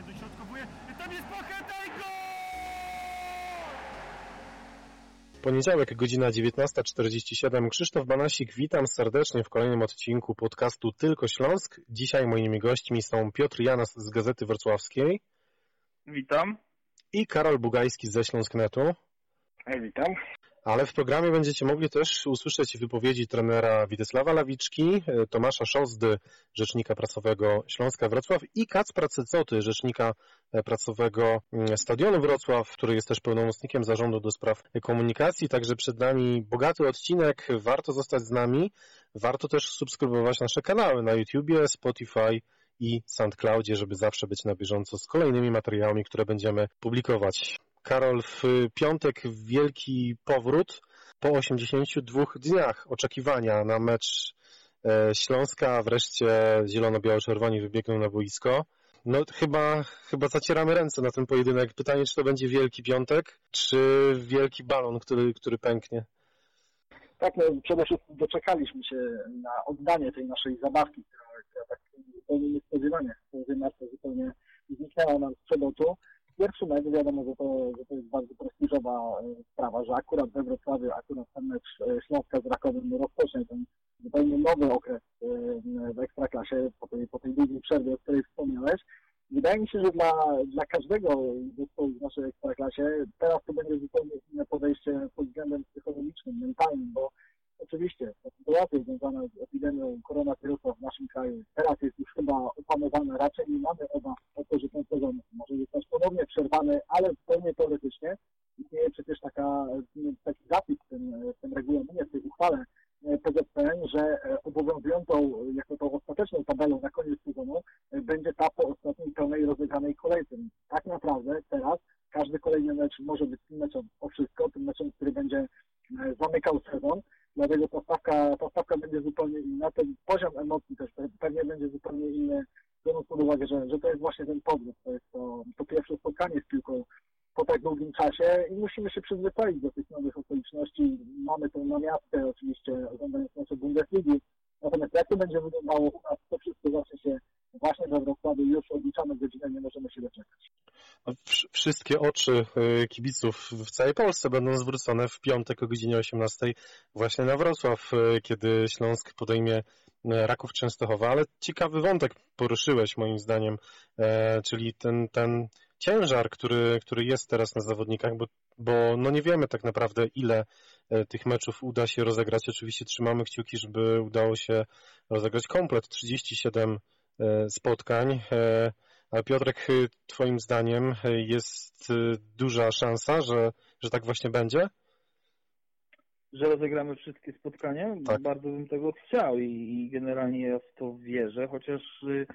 ładnie dośrodkowuje. Tam jest Pacheta i gol! Poniedziałek, godzina 19.47. Krzysztof Banasik, witam serdecznie w kolejnym odcinku podcastu Tylko Śląsk. Dzisiaj moimi gośćmi są Piotr Janas z Gazety Wrocławskiej. Witam. I Karol Bugajski ze Śląsknetu. Witam. Ale w programie będziecie mogli też usłyszeć wypowiedzi trenera Witysława Lawiczki, Tomasza Szozdy, rzecznika prasowego Śląska Wrocław i Kacpra Cecoty, rzecznika prasowego Stadionu Wrocław, który jest też pełnomocnikiem zarządu do spraw komunikacji. Także przed nami bogaty odcinek. Warto zostać z nami. Warto też subskrybować nasze kanały na YouTubie, Spotify i SoundCloudzie, żeby zawsze być na bieżąco z kolejnymi materiałami, które będziemy publikować. Karol, w piątek wielki powrót po 82 dniach oczekiwania na mecz Śląska, wreszcie zielono-biało-czerwoni wybiegną na boisko. No chyba, chyba zacieramy ręce na ten pojedynek. Pytanie, czy to będzie wielki piątek, czy wielki balon, który, który pęknie? Tak, no przede wszystkim doczekaliśmy się na oddanie tej naszej zabawki, która, która tak zupełnie niespodziewanie w zupełnie zniknęła nam z przelotu pierwszy mecz, wiadomo, że to, że to jest bardzo prestiżowa sprawa, że akurat we Wrocławiu, akurat ten mecz Śląska z Rakowem rozpocznie ten zupełnie nowy okres w Ekstraklasie po tej, po tej długiej przerwie, o której wspomniałeś. Wydaje mi się, że dla, dla każdego zespołu w naszej Ekstraklasie teraz to będzie zupełnie inne podejście pod względem psychologicznym, mentalnym, bo oczywiście ta sytuacja związana z epidemią koronawirusa w naszym kraju teraz jest już chyba opanowana, raczej nie mamy obaw o to, że ten sezon może zostać ponownie przerwany, ale zupełnie teoretycznie istnieje przecież taka, taki zapis w tym, w tym regulaminie, w tej uchwale PZPN, że obowiązującą jako tą ostateczną tabelą na koniec sezonu będzie ta po ostatniej pełnej rozegranej kolejce. Tak naprawdę teraz każdy kolejny mecz może być tym meczem o wszystko, tym meczem, który będzie zamykał sezon. Dlatego ta stawka, ta stawka będzie zupełnie inna, ten poziom emocji też pewnie będzie zupełnie inny, biorąc pod uwagę, że, że to jest właśnie ten powrót, to jest to, to pierwsze spotkanie z piłką po tak długim czasie i musimy się przyzwyczaić do tych nowych okoliczności. Mamy tą namiastkę oczywiście oglądając nasze Bundesligi, natomiast jak to będzie wyglądało u nas, to wszystko zacznie się właśnie we Wrocławiu już odliczamy godzinę, nie możemy się doczekać. Wszystkie oczy kibiców w całej Polsce będą zwrócone w piątek o godzinie 18 właśnie na Wrocław, kiedy Śląsk podejmie Raków Częstochowa, ale ciekawy wątek poruszyłeś moim zdaniem, czyli ten, ten ciężar, który, który jest teraz na zawodnikach, bo, bo no nie wiemy tak naprawdę ile tych meczów uda się rozegrać. Oczywiście trzymamy kciuki, żeby udało się rozegrać komplet 37 spotkań. Ale Piotrek, Twoim zdaniem jest duża szansa, że, że tak właśnie będzie? Że rozegramy wszystkie spotkania? Tak. Bardzo bym tego chciał i, i generalnie ja w to wierzę, chociaż y,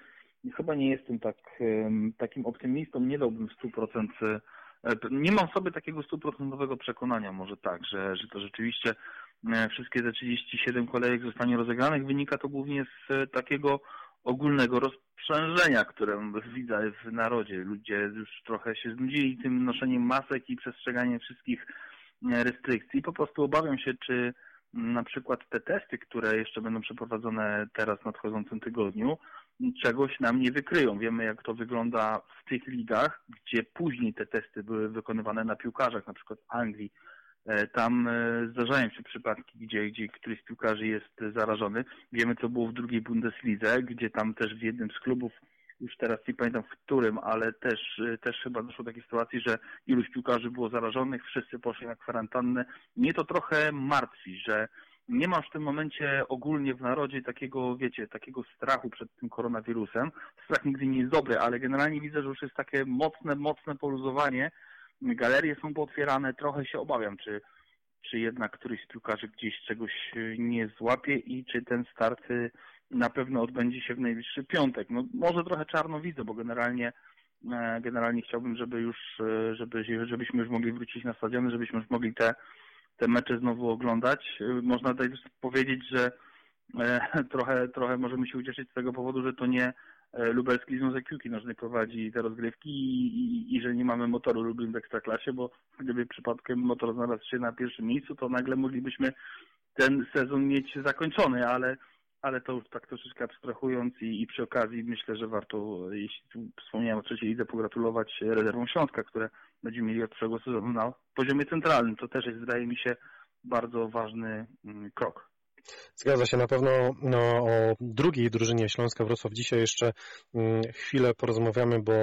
chyba nie jestem tak, y, takim optymistą, nie dałbym w 100%. Y, nie mam w sobie takiego stuprocentowego przekonania może tak, że, że to rzeczywiście wszystkie te 37 kolejek zostanie rozegranych. Wynika to głównie z takiego ogólnego rozprzężenia, które widzę w narodzie. Ludzie już trochę się znudzili tym noszeniem masek i przestrzeganiem wszystkich restrykcji. Po prostu obawiam się, czy na przykład te testy, które jeszcze będą przeprowadzone teraz w nadchodzącym tygodniu, czegoś nam nie wykryją. Wiemy, jak to wygląda w tych ligach, gdzie później te testy były wykonywane na piłkarzach, na przykład w Anglii, tam zdarzają się przypadki, gdzie, gdzie któryś z piłkarzy jest zarażony. Wiemy, co było w drugiej Bundeslidze, gdzie tam też w jednym z klubów, już teraz nie pamiętam w którym, ale też, też chyba doszło do takiej sytuacji, że iluś piłkarzy było zarażonych, wszyscy poszli na kwarantannę. Mnie to trochę martwi, że nie ma w tym momencie ogólnie w narodzie takiego, wiecie, takiego strachu przed tym koronawirusem. Strach nigdy nie jest dobry, ale generalnie widzę, że już jest takie mocne, mocne poluzowanie, galerie są pootwierane, trochę się obawiam, czy, czy jednak któryś z piłkarzy gdzieś czegoś nie złapie i czy ten start na pewno odbędzie się w najbliższy piątek. No może trochę czarno widzę, bo generalnie generalnie chciałbym, żeby już, żeby, żebyśmy już mogli wrócić na stadiony, żebyśmy już mogli te, te mecze znowu oglądać. Można tutaj też powiedzieć, że trochę, trochę możemy się ucieszyć z tego powodu, że to nie Lubelski Związek Piłki Nożnej prowadzi te rozgrywki i, i, i że nie mamy motoru Lublin w Ekstraklasie, bo gdyby przypadkiem motor znalazł się na pierwszym miejscu, to nagle moglibyśmy ten sezon mieć zakończony, ale, ale to już tak troszeczkę abstrahując i, i przy okazji myślę, że warto, jeśli tu wspomniałem o trzeciej lidze, pogratulować rezerwom Śląska, które będziemy mieli od przyszłego sezonu na poziomie centralnym. To też jest, wydaje mi się, bardzo ważny mm, krok. Zgadza się, na pewno no, o drugiej drużynie Śląska Wrocław dzisiaj jeszcze mm, chwilę porozmawiamy, bo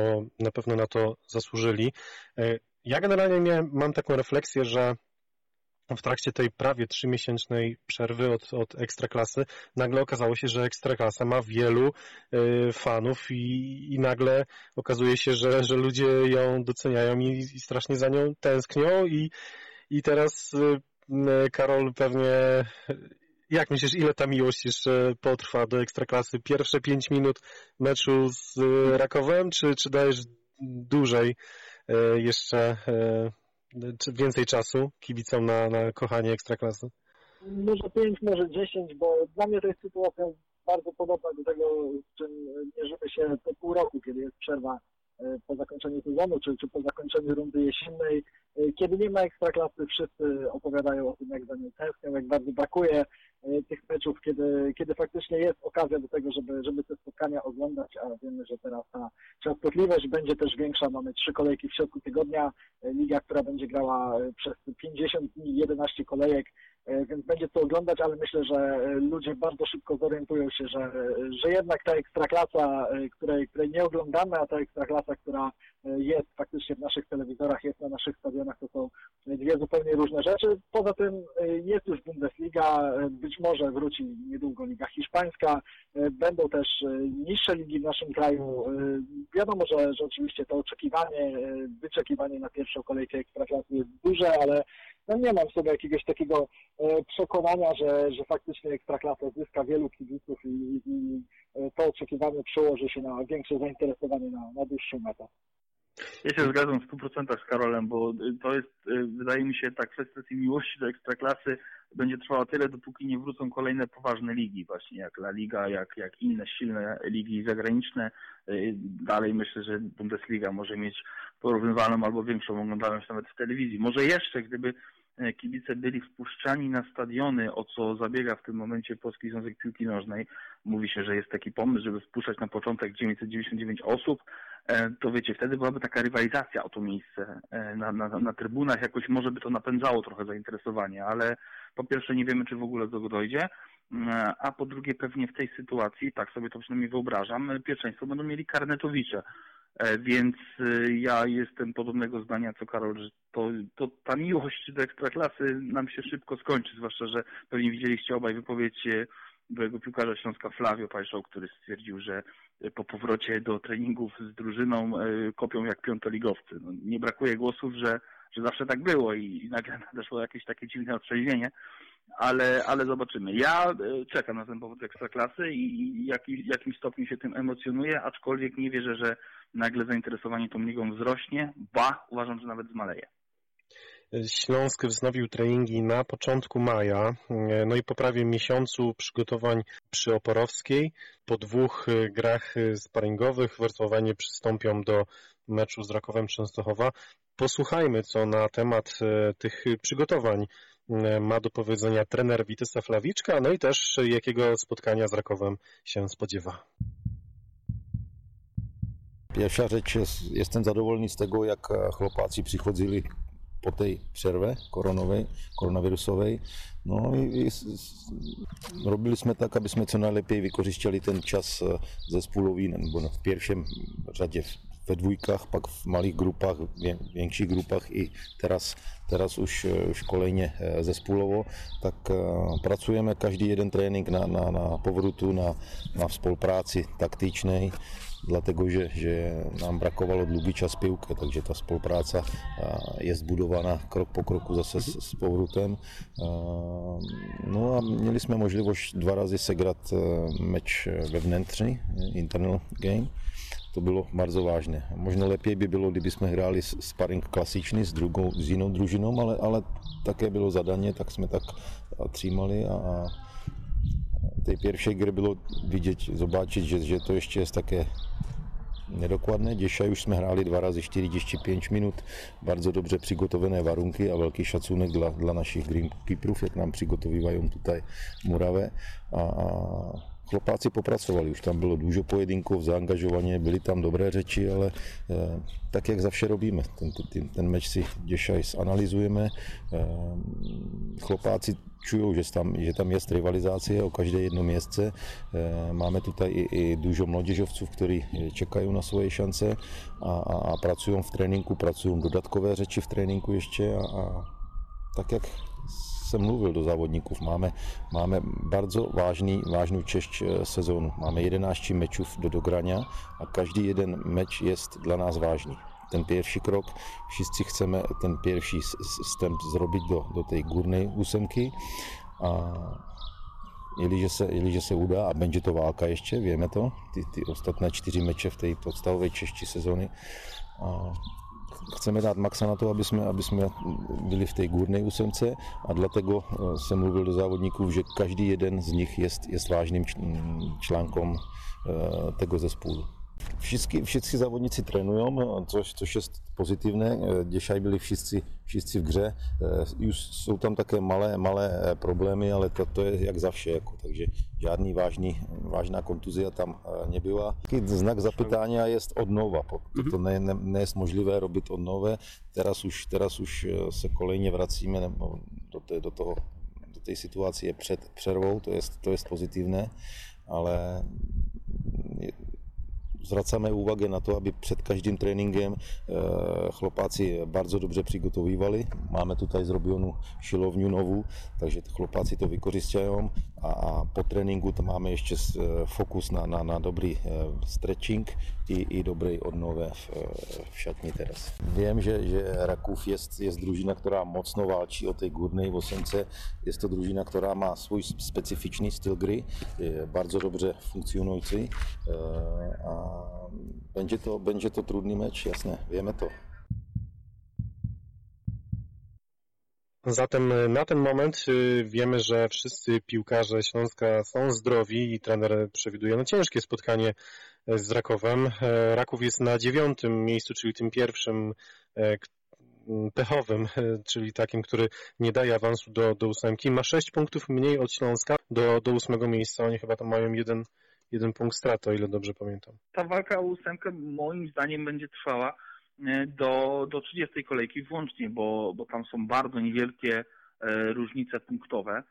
na pewno na to zasłużyli. E, ja generalnie miałem, mam taką refleksję, że w trakcie tej prawie trzymiesięcznej przerwy od, od Ekstraklasy nagle okazało się, że Ekstraklasa ma wielu y, fanów i, i nagle okazuje się, że, że ludzie ją doceniają i, i strasznie za nią tęsknią i, i teraz y, Karol pewnie jak myślisz, ile ta miłość jeszcze potrwa do Ekstraklasy? Pierwsze pięć minut meczu z Rakowem, czy, czy dajesz dłużej jeszcze czy więcej czasu kibicom na, na kochanie Ekstraklasy? Może pięć, może dziesięć, bo dla mnie to jest sytuacja bardzo podobna do tego, w czym mierzymy się po pół roku, kiedy jest przerwa e, po zakończeniu sezonu, czy, czy po zakończeniu rundy jesiennej. E, kiedy nie ma ekstraklasy, wszyscy opowiadają o tym, jak za nią tęsknią, jak bardzo brakuje tych meczów, kiedy, kiedy faktycznie jest okazja do tego, żeby, żeby te spotkania oglądać, a wiemy, że teraz ta częstotliwość będzie też większa. Mamy trzy kolejki w środku tygodnia, liga, która będzie grała przez 50 dni, 11 kolejek, więc będzie to oglądać, ale myślę, że ludzie bardzo szybko zorientują się, że, że jednak ta ekstraklasa, której, której nie oglądamy, a ta ekstraklasa, która jest faktycznie w naszych telewizorach, jest na naszych stadionach, to są dwie zupełnie różne rzeczy. Poza tym jest już Bundesliga, y, być może wróci niedługo Liga Hiszpańska, y, będą też niższe ligi w naszym kraju. Wiadomo, że, że oczywiście to oczekiwanie, wyczekiwanie na pierwszą kolejkę Ekstraklasy jest duże, ale no nie mam sobie jakiegoś takiego przekonania, że, że faktycznie Ekstraklasa zyska wielu kibiców i, i to oczekiwanie przełoży się na większe zainteresowanie na, na dłuższą metę. Ja się zgadzam w 100% z Karolem, bo to jest, y, wydaje mi się, ta kwestia tej miłości do ekstraklasy będzie trwała tyle, dopóki nie wrócą kolejne poważne ligi, właśnie jak La Liga, jak, jak inne silne ligi zagraniczne. Y, dalej myślę, że Bundesliga może mieć porównywalną albo większą oglądalność nawet w telewizji. Może jeszcze, gdyby y, kibice byli wpuszczani na stadiony, o co zabiega w tym momencie Polski Związek Piłki Nożnej. Mówi się, że jest taki pomysł, żeby wpuszczać na początek 999 osób, E, to wiecie, wtedy byłaby taka rywalizacja o to miejsce e, na, na, na trybunach, jakoś może by to napędzało trochę zainteresowanie, ale po pierwsze nie wiemy, czy w ogóle do tego dojdzie, e, a po drugie pewnie w tej sytuacji, tak sobie to przynajmniej wyobrażam, pierwszeństwo będą mieli karnetowicze. Więc ja jestem podobnego zdania co Karol, że to, to ta miłość do ekstraklasy nam się szybko skończy, zwłaszcza, że pewnie widzieliście obaj wypowiedź byłego piłkarza Śląska Flavio Pajszoł, który stwierdził, że po powrocie do treningów z drużyną e, kopią jak piątoligowcy. No, nie brakuje głosów, że, że zawsze tak było i, i nagle nadeszło jakieś takie dziwne otrzeźwienie, ale, ale zobaczymy. Ja e, czekam na ten powód ekstraklasy i, i jaki, jakim stopniu się tym emocjonuję, aczkolwiek nie wierzę, że nagle zainteresowanie tą ligą wzrośnie, ba, uważam, że nawet zmaleje. Śląsk wznowił treningi na początku maja, no i po prawie miesiącu przygotowań przy Oporowskiej. Po dwóch e, grach e, sparingowych Wrocławianie przystąpią do meczu z Rakowem Częstochowa. Posłuchajmy, co na temat e, tych przygotowań ma do powiedzenia trener Witesa Flawiczka, no i też jakiego spotkania z Rakowem się spodziewa. Pierwsza rzecz jest, jestem z tego, jak chłopacy przychodzili po tej przerwie koronowej, koronawirusowej. No i, i robili jsme tak, abyśmy co najlepiej wykorzystali ten czas e, zespołowy, bo w pierwszym rzadzie we dwójkach, pak w malých grupach, większych grupach i teraz, teraz už, už kolejně zespołowo, tak e, pracujeme každý jeden trénink na, na, na povrutu, na, na spolupráci taktycznej, dlatego že, že nám brakovalo dlouhý čas pivke, takže ta spolupráca je zbudována krok po kroku zase s, s povrutem. No a měli jsme možnost dva razy segrat meč ve vnitřní, internal game, to bylo bardzo vážné. Možno lepiej by bylo, kdyby jsme hráli sparring klasičný s, druhou, s jinou družinou, ale, ale také bylo zadaně, tak jsme tak třímali a, a tej pierwszej gry bylo vidět, zobaczyć, že, že to ještě je také nedokładne. Dzisiaj już jsme hráli dva razy 45 minut, bardzo dobrze przygotowane warunki a velký szacunek dla, dla našich greenkeeperów, jak nám přigotowywają tutaj murawę. A, a chłopáci popracovali, už tam bylo dużo pojedynků, zaangažovaně, byly tam dobré řeči, ale eh, tak, jak zavše robíme. Ten, ten, ten meč si děšaj zanalizujeme. Eh, chłopáci čují, že tam, že tam je rivalizácie o každé jedno městce. Eh, máme tady i, i dużo mladěžovců, kteří čekají na svoje šance a, a, a pracují v tréninku, pracují dodatkové řeči v tréninku ještě a, a tak, jak jsem mluvil do závodníků, máme, máme bardzo vážný, vážnou češť sezónu. Máme 11 mečů do dogrania a každý jeden meč je dla nás vážný. Ten pierwszy krok, wszyscy chcemy ten pierwszy wstęp zrobić do, do tej górnej ósemki. A Jeliže se, jeliže se udá a będzie to válka ještě, wiemy to, ty, ty ostatné čtyři meče v té podstavové češti sezóny. A chceme dát maxa na to, aby jsme, aby jsme byli v té górnej úsemce a dlatego jsem mluvil do závodníků, že každý jeden z nich je, je vážným článkom tego zespolu. Všichni, všichni závodníci trénují, což, což je pozitivné. Děšaj byli všichni, všichni v hře. Už jsou tam také malé, malé problémy, ale to, to je jak za vše. Jako, takže žádný vážný, vážná kontuzia tam nebyla. Taký znak zapytání je od nova. To ne, ne, ne je možlivé robit od nové. Teraz už, teraz už se kolejně vracíme do, té, do toho do té situace před přervou, to je, to je pozitivné, ale zwracamy uwagę na to, aby przed každým tréninkiem chłopáci bardzo dobrze przygotowywali. Mamy tutaj zrobioną siłownię nową, także chłopacy to wykorzystają, a, a po tréninku to mamy jeszcze fokus na, na, na dobry stretching i, i dobrej odnowę w, w šatni teraz. Wiem, że, że Raków jest, jest drużyna, która mocno walczy o tej górnej ósemce. Jest to drużyna, która ma swój specyficzny styl gry, bardzo dobrze funkcjonujący. A będzie to, będzie to trudny mecz, jasne, wiemy to. Zatem na ten moment wiemy, że wszyscy piłkarze Śląska są zdrowi i trener przewiduje no ciężkie spotkanie z Rakowem. Raków jest na dziewiątym miejscu, czyli tym pierwszym pechowym, czyli takim, który nie daje awansu do, do ósemki. Ma sześć punktów mniej od Śląska do, do ósmego miejsca. Oni chyba tam mają jeden, jeden punkt straty, o ile dobrze pamiętam. Ta walka o ósemkę moim zdaniem będzie trwała do, do 30 kolejki włącznie, bo, bo tam są bardzo niewielkie różnice punktowe.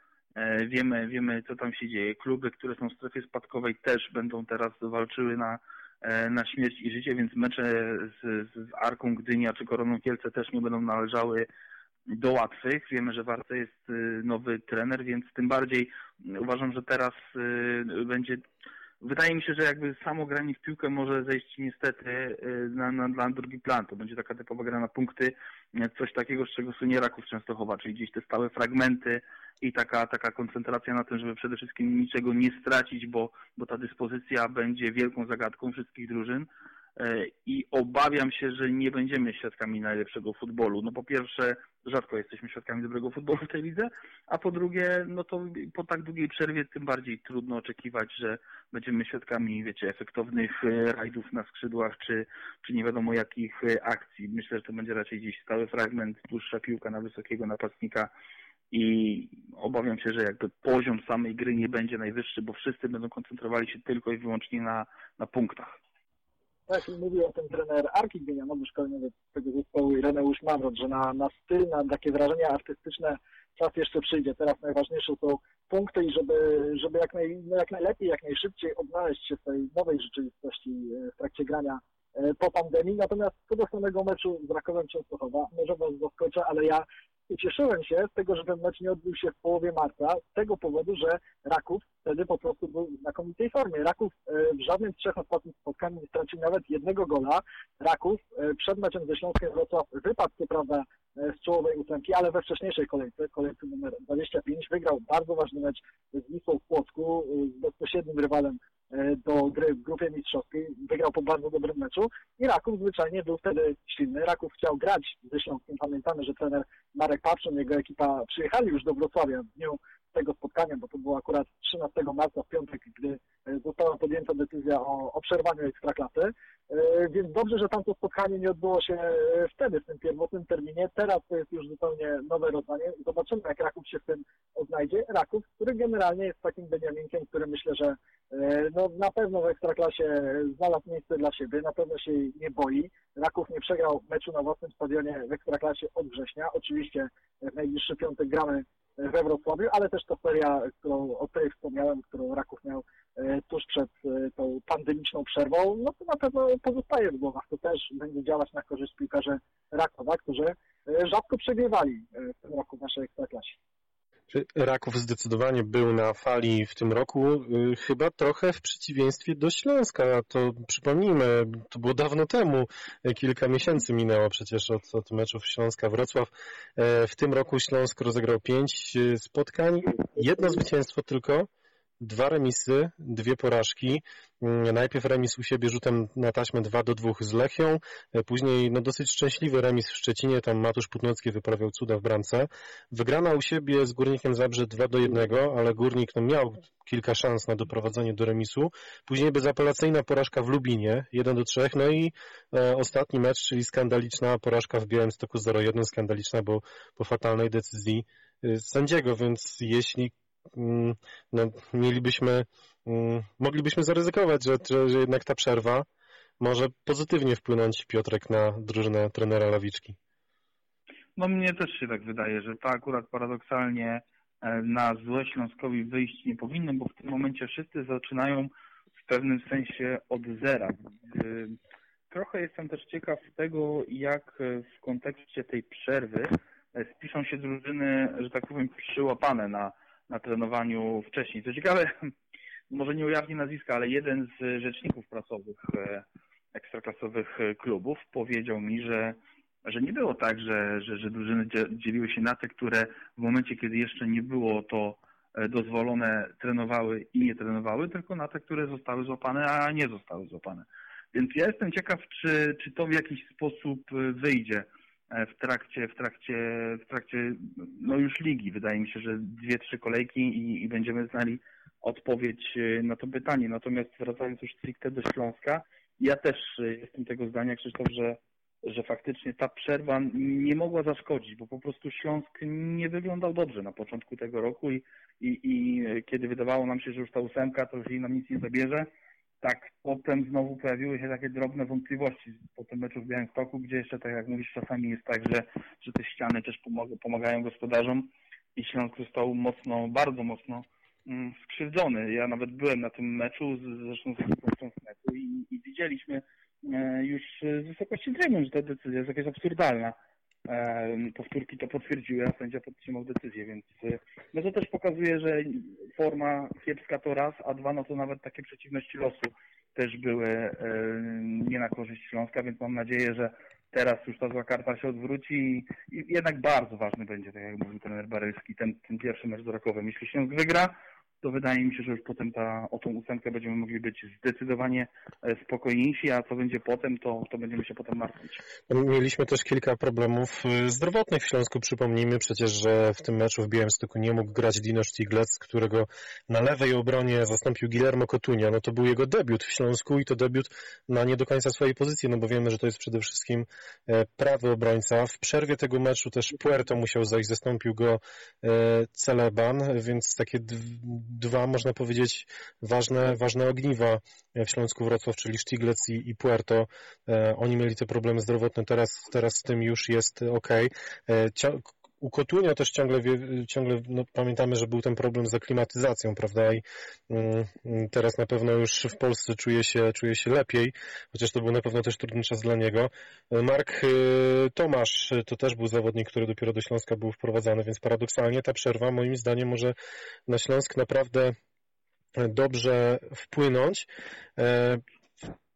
Wiemy, wiemy, co tam się dzieje. Kluby, które są w strefie spadkowej też będą teraz walczyły na, na śmierć i życie, więc mecze z, z Arką Gdynia czy Koroną Kielce też nie będą należały do łatwych. Wiemy, że Warce jest nowy trener, więc tym bardziej uważam, że teraz będzie wydaje mi się, że jakby samo granie w piłkę może zejść niestety na, na, na drugi plan. To będzie taka typowa gra na punkty, coś takiego, z czego słynie Raków Częstochowa, czyli gdzieś te stałe fragmenty i taka, taka koncentracja na tym, żeby przede wszystkim niczego nie stracić, bo, bo ta dyspozycja będzie wielką zagadką wszystkich drużyn i obawiam się, że nie będziemy świadkami najlepszego futbolu. No po pierwsze, rzadko jesteśmy świadkami dobrego futbolu w tej lidze, a po drugie, no to po tak długiej przerwie tym bardziej trudno oczekiwać, że będziemy świadkami, wiecie, efektownych rajdów na skrzydłach, czy, czy nie wiadomo jakich akcji. Myślę, że to będzie raczej gdzieś stały fragment, dłuższa piłka na wysokiego napastnika i obawiam się, że jakby poziom samej gry nie będzie najwyższy, bo wszyscy będą koncentrowali się tylko i wyłącznie na, na punktach tak mówił o tym trener Arki Gdynia, nowy szkoleniowiec tego zespołu Ireneusz Mamrot, że na, na styl, na takie wrażenia artystyczne czas jeszcze przyjdzie. Teraz najważniejsze są punkty i żeby, żeby jak, naj, no jak najlepiej, jak najszybciej odnaleźć się w tej nowej rzeczywistości w trakcie grania po pandemii. Natomiast co do samego meczu z Rakowem Częstochowa, może Was zaskoczę, ale ja cieszyłem się z tego, że ten mecz nie odbył się w połowie marca, z tego powodu, że Raków wtedy po prostu był w znakomitej formie. Raków w żadnym z trzech ostatnich spotkań nie stracił nawet jednego gola. Raków przed meczem ze Śląskiem Wrocław wypadł, co prawda, z czołowej ósemki, ale we wcześniejszej kolejce, kolejce numer 25, wygrał bardzo ważny mecz z Wisłą w Płocku, z bezpośrednim rywalem do gry w grupie mistrzowskiej. Wygrał po bardzo dobrym meczu i Raków zwyczajnie był wtedy silny. Raków chciał grać ze Śląskiem. Pamiętamy, że trener Marek Papszyn, jego ekipa przyjechali już do Wrocławia w dniu tego spotkania, bo to było akurat 13 marca w piątek, gdy została podjęta decyzja o, o przerwaniu ekstraklasy. E, więc dobrze, że tamto spotkanie nie odbyło się e, wtedy, w tym pierwotnym terminie. Teraz to jest już zupełnie nowe rozdanie. Zobaczymy, jak Raków się w tym odnajdzie. Raków, który generalnie jest takim Beniaminkiem, który myślę, że e, no, na pewno w Ekstraklasie znalazł miejsce dla siebie, na pewno się nie boi. Raków nie przegrał meczu na własnym stadionie w Ekstraklasie od września. Oczywiście w najbliższy piątek gramy we Wrocławiu, ale też to feria, którą, o której wspomniałem, którą Raków miał e, tuż przed e, tą pandemiczną przerwą, no to na pewno pozostaje w głowach. To też będzie działać na korzyść piłkarzy Rakowa, którzy e, rzadko przegrywali w tym roku w naszej ekstraklasie. Raków zdecydowanie był na fali w tym roku, y, chyba trochę w przeciwieństwie do Śląska. To przypomnijmy, to było dawno temu, kilka miesięcy minęło przecież od, od meczów Śląska-Wrocław. E, w tym roku Śląsk rozegrał pięć y, spotkań, jedno zwycięstwo tylko dwa remisy, dwie porażki. Mm, najpierw remis u siebie rzutem na taśmę 2 do 2 z Lechią, e, później no, dosyć szczęśliwy remis w Szczecinie, tam Matusz Putnocki wyprawiał cuda w bramce. Wygrana u siebie z Górnikiem Zabrze 2 do 1, ale Górnik no, miał kilka szans na doprowadzenie do remisu. Później bezapelacyjna porażka w Lubinie 1 do 3, no i e, ostatni mecz, czyli skandaliczna porażka w Białymstoku 0-1, skandaliczna, bo po fatalnej decyzji e, sędziego, więc jeśli no, mielibyśmy, mm, moglibyśmy zaryzykować, że, że, jednak ta przerwa może pozytywnie wpłynąć Piotrek na drużynę trenera Lawiczki. No mnie też się tak wydaje, że to akurat paradoksalnie e, na złe Śląskowi wyjść nie powinno, bo w tym momencie wszyscy zaczynają w pewnym sensie od zera. Trochę jestem też ciekaw tego, jak w kontekście tej przerwy e, spiszą się drużyny, że tak powiem, przyłapane na na trenowaniu wcześniej. Co ciekawe, może nie ujawnię nazwiska, ale jeden z rzeczników prasowych e, ekstraklasowych klubów powiedział mi, że, że nie było tak, że, że, że drużyny dzieliły się na te, które w momencie, kiedy jeszcze nie było to e, dozwolone, trenowały i nie trenowały, tylko na te, które zostały złapane, a nie zostały złapane. Więc ja jestem ciekaw, czy, czy to w jakiś sposób wyjdzie E, w trakcie, w trakcie, w trakcie no już ligi. Wydaje mi się, że dwie, trzy kolejki i, i będziemy znali odpowiedź e, na to pytanie. Natomiast wracając już stricte do Śląska, ja też e, jestem tego zdania, Krzysztof, że, że faktycznie ta przerwa nie mogła zaszkodzić, bo po prostu Śląsk nie wyglądał dobrze na początku tego roku i, i, i kiedy wydawało nam się, że już ta ósemka to już jej nam nic nie zabierze, tak, potem znowu pojawiły się takie drobne wątpliwości po tym meczu w Białymstoku, gdzie jeszcze, tak jak mówisz, czasami jest tak, że, że te ściany też pomagają gospodarzom i Śląsk został mocno, bardzo mocno mm, skrzywdzony. Ja nawet byłem na tym meczu, zresztą z ekipą i, i widzieliśmy e, już z wysokości trybun, że ta decyzja jest jakaś absurdalna powtórki to potwierdziły, a sędzia podtrzymał decyzję, więc y, no to też pokazuje, że forma kiepska to raz, a dwa, no to nawet takie przeciwności losu też były nie na korzyść Śląska, więc mam nadzieję, że teraz już ta zła karta się odwróci i jednak bardzo ważny będzie, tak jak mówił trener Barylski, ten, ten pierwszy mecz z Rakowem. Jeśli Śląsk wygra, to wydaje mi się, że już potem ta, o tą ósemkę będziemy mogli być zdecydowanie e, spokojniejsi, a co będzie potem, to, to będziemy się potem martwić. Mieliśmy też kilka problemów e, zdrowotnych w Śląsku. Przypomnijmy przecież, że w tym meczu w Białymstoku nie mógł grać Dino Stiglec, którego na lewej obronie zastąpił Guillermo Cotunia. No to był jego debiut w Śląsku i to debiut na nie do końca swojej pozycji, no bo wiemy, że to jest przede wszystkim e, prawy obrońca. W przerwie tego meczu też Puerto musiał zajść, zastąpił go Celeban, więc takie dwa, można powiedzieć, ważne, ważne ogniwa w Śląsku Wrocław, czyli Stiglec i, i Puerto. E, oni mieli te problemy zdrowotne, teraz, teraz z tym już jest ok. U Kotunio też ciągle, ciągle no, pamiętamy, że był ten problem z aklimatyzacją, prawda? I mm, teraz na pewno już w Polsce czuje się, czuje się lepiej, chociaż to był na pewno też trudny czas dla niego. Mark y, Tomasz to też był zawodnik, który dopiero do Śląska był wprowadzany, więc paradoksalnie ta przerwa moim zdaniem może na Śląsk naprawdę dobrze wpłynąć. E,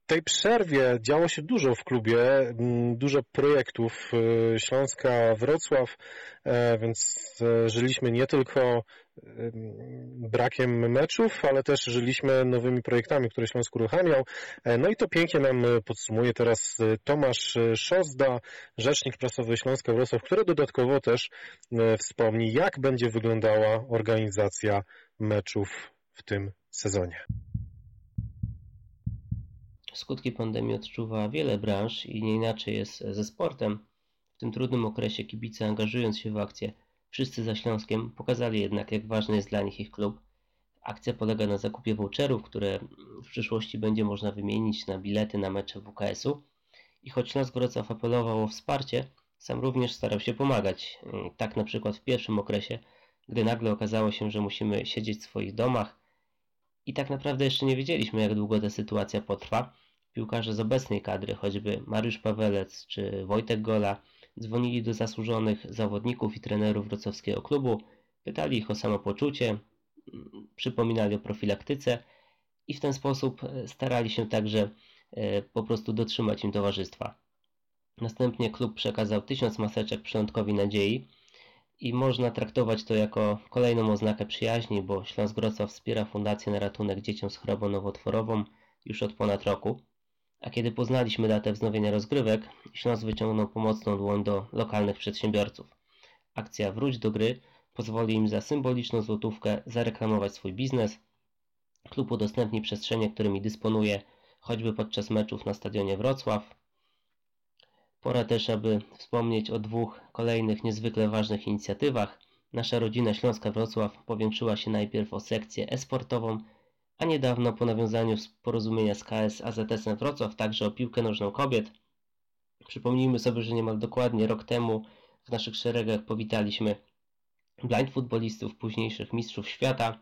tej przerwie działo się dużo w klubie, mm, dużo projektów y, Śląska, Wrocław, e, więc e, żyliśmy nie tylko brakiem meczów, ale też żyliśmy nowymi projektami, które Śląsk uruchamiał. E, no i to pięknie nam podsumuje teraz Tomasz Szozda, rzecznik prasowy Śląska Wrocław, który dodatkowo też wspomni, jak będzie wyglądała organizacja meczów w tym sezonie. Skutki pandemii odczuwa wiele branż i nie inaczej jest ze sportem. W tym trudnym okresie kibice angażując się w akcję Wszyscy za Śląskiem pokazali jednak jak ważny jest dla nich ich klub. Akcja polega na zakupie voucherów, które w przyszłości będzie można wymienić na bilety na mecze WKS-u. I choć Śląsk Wrocław apelował o wsparcie, sam również starał się pomagać. Tak na przykład w pierwszym okresie, gdy nagle okazało się, że musimy siedzieć w swoich domach i tak naprawdę jeszcze nie wiedzieliśmy, jak długo ta sytuacja potrwa. Piłkarze z obecnej kadry, choćby Mariusz Pawelec czy Wojtek Gola, dzwonili do zasłużonych zawodników i trenerów wrocławskiego klubu, pytali ich o samopoczucie, przypominali o profilaktyce i w ten sposób e, starali się także e, po prostu dotrzymać im towarzystwa. Następnie klub przekazał tysiąc maseczek Przylądkowi Nadziei i można traktować to jako kolejną oznakę przyjaźni, bo Śląsk Wrocław wspiera Fundację na ratunek dzieciom z chorobą nowotworową już od ponad roku. A kiedy poznaliśmy datę wznowienia rozgrywek, Śląsk wyciągnął pomocną dłoń do lokalnych przedsiębiorców. Akcja Wróć do gry pozwoli im za symboliczną złotówkę zareklamować swój biznes. Klub udostępni przestrzenie, którymi dysponuje, choćby podczas meczów na stadionie Wrocław. Pora też, aby wspomnieć o dwóch kolejnych niezwykle ważnych inicjatywach. Nasza rodzina Śląska Wrocław powiększyła się najpierw o sekcję e-sportową, a niedawno po nawiązaniu porozumienia z KS AZS-em Wrocław także o piłkę nożną kobiet. Przypomnijmy sobie, że niemal dokładnie rok temu w naszych szeregach powitaliśmy blind futbolistów, późniejszych mistrzów świata.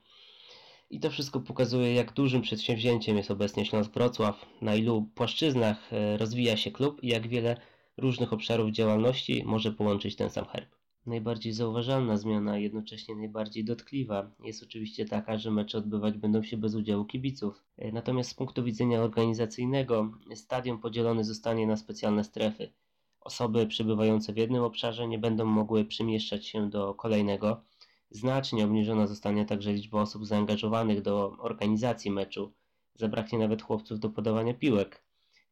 I to wszystko pokazuje, jak dużym przedsięwzięciem jest obecnie Śląsk Wrocław, na ilu płaszczyznach e, rozwija się klub i jak wiele różnych obszarów działalności może połączyć ten sam herb. Najbardziej zauważalna zmiana, jednocześnie najbardziej dotkliwa, jest oczywiście taka, że mecze odbywać będą się bez udziału kibiców. E, natomiast z punktu widzenia organizacyjnego, stadion podzielony zostanie na specjalne strefy. Osoby przebywające w jednym obszarze nie będą mogły przemieszczać się do kolejnego. Znacznie obniżona zostanie także liczba osób zaangażowanych do organizacji meczu. Zabraknie nawet chłopców do podawania piłek.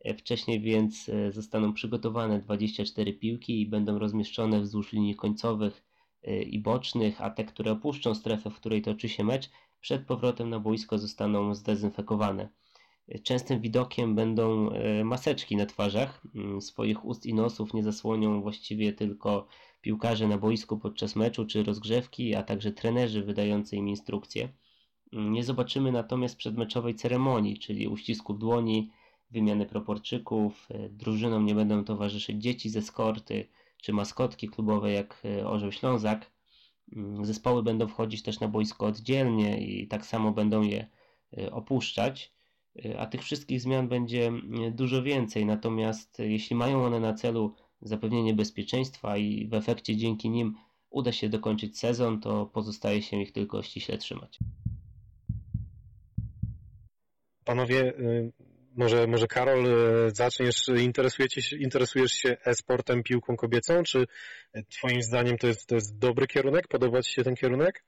E, wcześniej więc e, zostaną przygotowane 24 piłki i będą rozmieszczone wzdłuż linii końcowych e, i bocznych, a te, które opuszczą strefę, w której toczy się mecz, przed powrotem na boisko zostaną zdezynfekowane. Częstym widokiem będą maseczki na twarzach. Mm, swoich ust i nosów nie zasłonią właściwie tylko piłkarze na boisku podczas meczu czy rozgrzewki, a także trenerzy wydający im instrukcje. Mm, nie zobaczymy natomiast przedmeczowej ceremonii, czyli uścisków dłoni, wymiany proporczyków, e, drużynom nie będą towarzyszyć dzieci ze skorty czy maskotki klubowe jak e, Orzeł Ślązak. Mm, zespoły będą wchodzić też na boisko oddzielnie i tak samo będą je e, opuszczać, a tych wszystkich zmian będzie mm, dużo więcej. Natomiast jeśli mają one na celu zapewnienie bezpieczeństwa i w efekcie dzięki nim uda się dokończyć sezon, to pozostaje się ich tylko ściśle trzymać. Panowie, y, może, może Karol, e, zaczniesz, interesujecie interesujesz się e-sportem, piłką kobiecą, czy twoim zdaniem to jest, to jest dobry kierunek? Podoba ci się ten kierunek?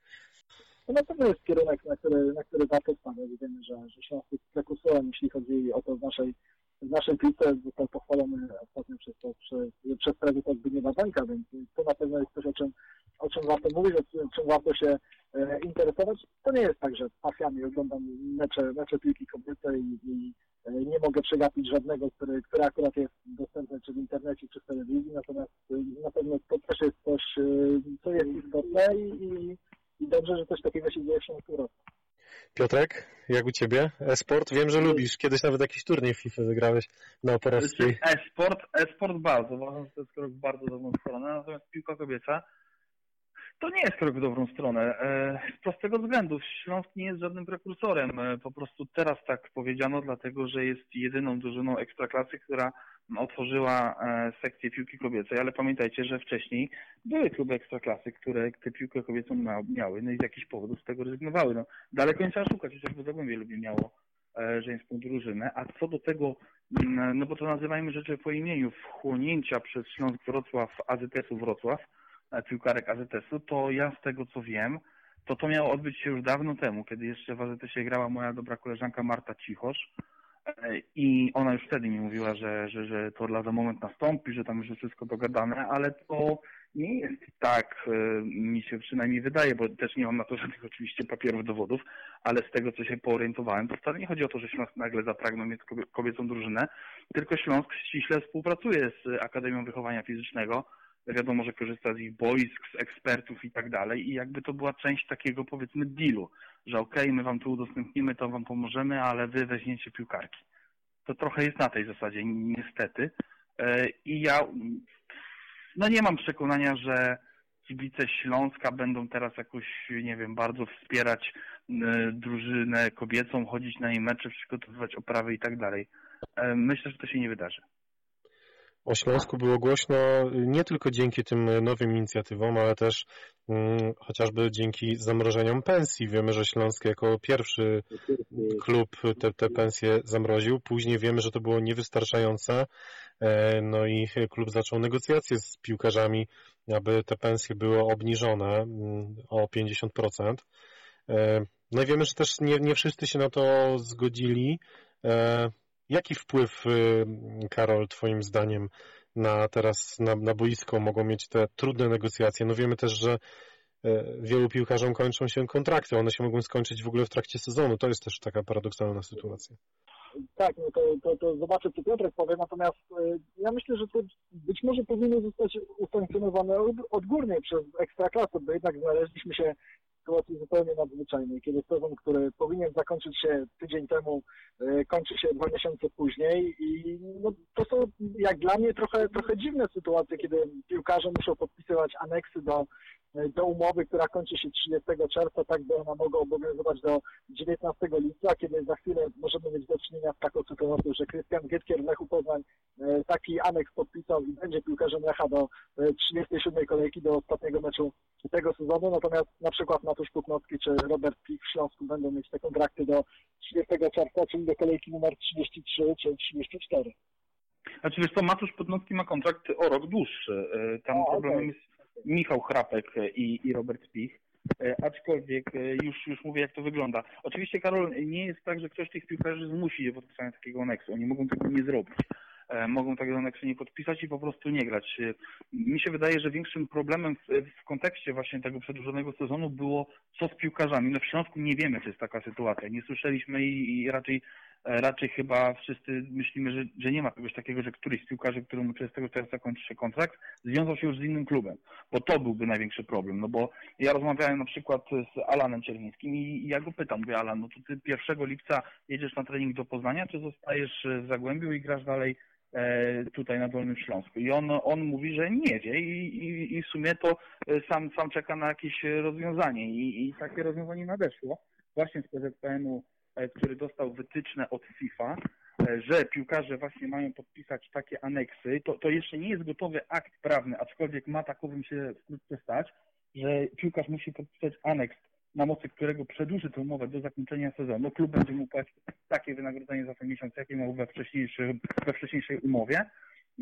To na pewno jest kierunek, na który, na który warto stawiać. Wiemy, że, że Śląsk jest prekursorem, jeśli chodzi o to w naszej, w naszej piłce. Został pochwalony ostatnio przez, przez, przez prezydent Zbigniewa Bańka, więc to na pewno jest coś, o czym, o czym warto mówić, o czym warto się e, interesować. To nie jest tak, że pasjami oglądam mecze, mecze piłki kobiecej i, i E, nie mogę przegapić żadnego, który, który akurat jest dostępny czy w internecie, czy w telewizji, natomiast e, na pewno to też jest coś, e, co jest istotne i, i dobrze, że coś takiego się dzieje w Śląsku Piotrek, jak u Ciebie? E-sport? Wiem, że lubisz. Kiedyś nawet jakiś turniej FIFA wygrałeś na Operowskiej. E-sport, e-sport bardzo. Uważam, że to jest krok bardzo dobrą stronę. Natomiast piłka kobieca to nie jest krok w dobrą stronę. E, z prostego względu. Śląsk nie jest żadnym prekursorem. E, po prostu teraz tak powiedziano, dlatego że jest jedyną drużyną ekstraklasy, która otworzyła e, sekcję piłki kobiecej, ale pamiętajcie, że wcześniej były kluby ekstraklasy, które tę piłkę kobiecą miały, no i z jakichś powodów z tego rezygnowały. No, daleko nie trzeba szukać, chociażby Zagłębie lubi miało żeńską drużynę, a co do tego, mm, no bo to nazywajmy rzeczy po imieniu, wchłonięcia przez Śląsk Wrocław, AZS-u Wrocław, piłkarek AZS-u, to ja z tego co wiem, to to miało odbyć się już dawno temu, kiedy jeszcze w AZS-ie grała moja dobra koleżanka Marta Cichosz. E, i ona już wtedy mi mówiła, że, że, że to lada moment nastąpi, że tam już jest wszystko dogadane, ale to nie jest tak, e, mi się przynajmniej wydaje, bo też nie mam na to żadnych oczywiście papierów, dowodów, ale z tego, co się poorientowałem, to wcale nie chodzi o to, że Śląsk nagle zapragnął mieć kobiecą drużynę, tylko Śląsk ściśle współpracuje z Akademią Wychowania Fizycznego, wiadomo, że korzysta z ich boisk, z ekspertów i tak dalej i jakby to była część takiego powiedzmy dealu, że okej, okay, my wam to udostępnimy, to wam pomożemy, ale wy weźmiecie piłkarki. To trochę jest na tej zasadzie, niestety. E, I ja no nie mam przekonania, że kibice Śląska będą teraz jakoś, nie wiem, bardzo wspierać drużynę kobiecą, chodzić na jej mecze, przygotowywać oprawy i tak dalej. E, myślę, że to się nie wydarzy. O Śląsku było głośno nie tylko dzięki tym nowym inicjatywom, ale też hmm, chociażby dzięki zamrożeniom pensji. Wiemy, że Śląsk jako pierwszy klub te, te pensje zamroził. Później wiemy, że to było niewystarczające. E, no i klub zaczął negocjacje z piłkarzami, aby te pensje były obniżone mm, o 50%. E, no i wiemy, że też nie, nie wszyscy się na to zgodzili. E, jaki wpływ, y, Karol, Twoim zdaniem na teraz na, na boisko mogą mieć te trudne negocjacje? No wiemy też, że wielu piłkarzom kończą się kontrakty, one się mogą skończyć w ogóle w trakcie sezonu. To jest też taka paradoksalna sytuacja tak, no to, to, to zobaczę, co Piotrek powie, natomiast y, ja myślę, że to być może powinno zostać usankcjonowane odgórnie przez Ekstraklasę, bo jednak znaleźliśmy się sytuacji zupełnie nadzwyczajnej, kiedy sezon, który powinien zakończyć się tydzień temu, y, kończy się dwa miesiące później i no, to są jak dla mnie trochę, trochę dziwne sytuacje, kiedy piłkarze muszą podpisywać aneksy do do umowy, która kończy się 30 czerwca, tak by ona mogła obowiązywać do 19 lipca, kiedy za chwilę możemy mieć do czynienia z taką sytuacją, że Krystian Gietkier w Lechu Poznań e, taki aneks podpisał i będzie piłkarzem Lecha do 37 e, kolejki do ostatniego meczu tego sezonu, natomiast na przykład Matusz Putnowski czy Robert Pik w Śląsku będą mieć te kontrakty do 30 czerwca, czyli do kolejki numer 33 czy 34. Znaczy wiesz co, Matusz Putnowski ma kontrakt o rok dłuższy. E, tam o, problemem okay. jest Michał Chrapek i, i Robert Spich. E, aczkolwiek e, już, już mówię, jak to wygląda. Oczywiście, Karol, nie jest tak, że ktoś tych piłkarzy zmusi do podpisania takiego aneksu. Oni mogą tego nie zrobić. E, mogą takiego aneksu nie podpisać i po prostu nie grać. Mi się wydaje, że większym problemem w, w kontekście właśnie tego przedłużonego sezonu było co z piłkarzami. No w Śląsku nie wiemy, czy jest taka sytuacja. Nie słyszeliśmy i, i raczej E, raczej chyba wszyscy myślimy, że, że nie ma czegoś takiego, że któryś z piłkarzy, któremu 30 czerwca kończy się kontrakt, związał się już z innym klubem, bo to byłby największy problem, no bo ja rozmawiałem na przykład z Alanem Czerwińskim i ja go pytam, mówię Alan, no to ty 1 lipca jedziesz na trening do Poznania, czy zostajesz w Zagłębiu i grasz dalej e, tutaj na Dolnym Śląsku. I on, on mówi, że nie wie i, i, i w sumie to e, sam, sam czeka na jakieś rozwiązanie i, i takie rozwiązanie nadeszło właśnie z PZPN-u E, który dostał wytyczne od FIFA, e, że piłkarze właśnie mają podpisać takie aneksy, to, to jeszcze nie jest gotowy akt prawny, aczkolwiek ma takowym się wkrótce stać, że piłkarz musi podpisać aneks, na mocy którego przedłuży tę umowę do zakończenia sezonu. Klub będzie mu płacić takie wynagrodzenie za ten miesiąc, jakie miał we, we wcześniejszej umowie.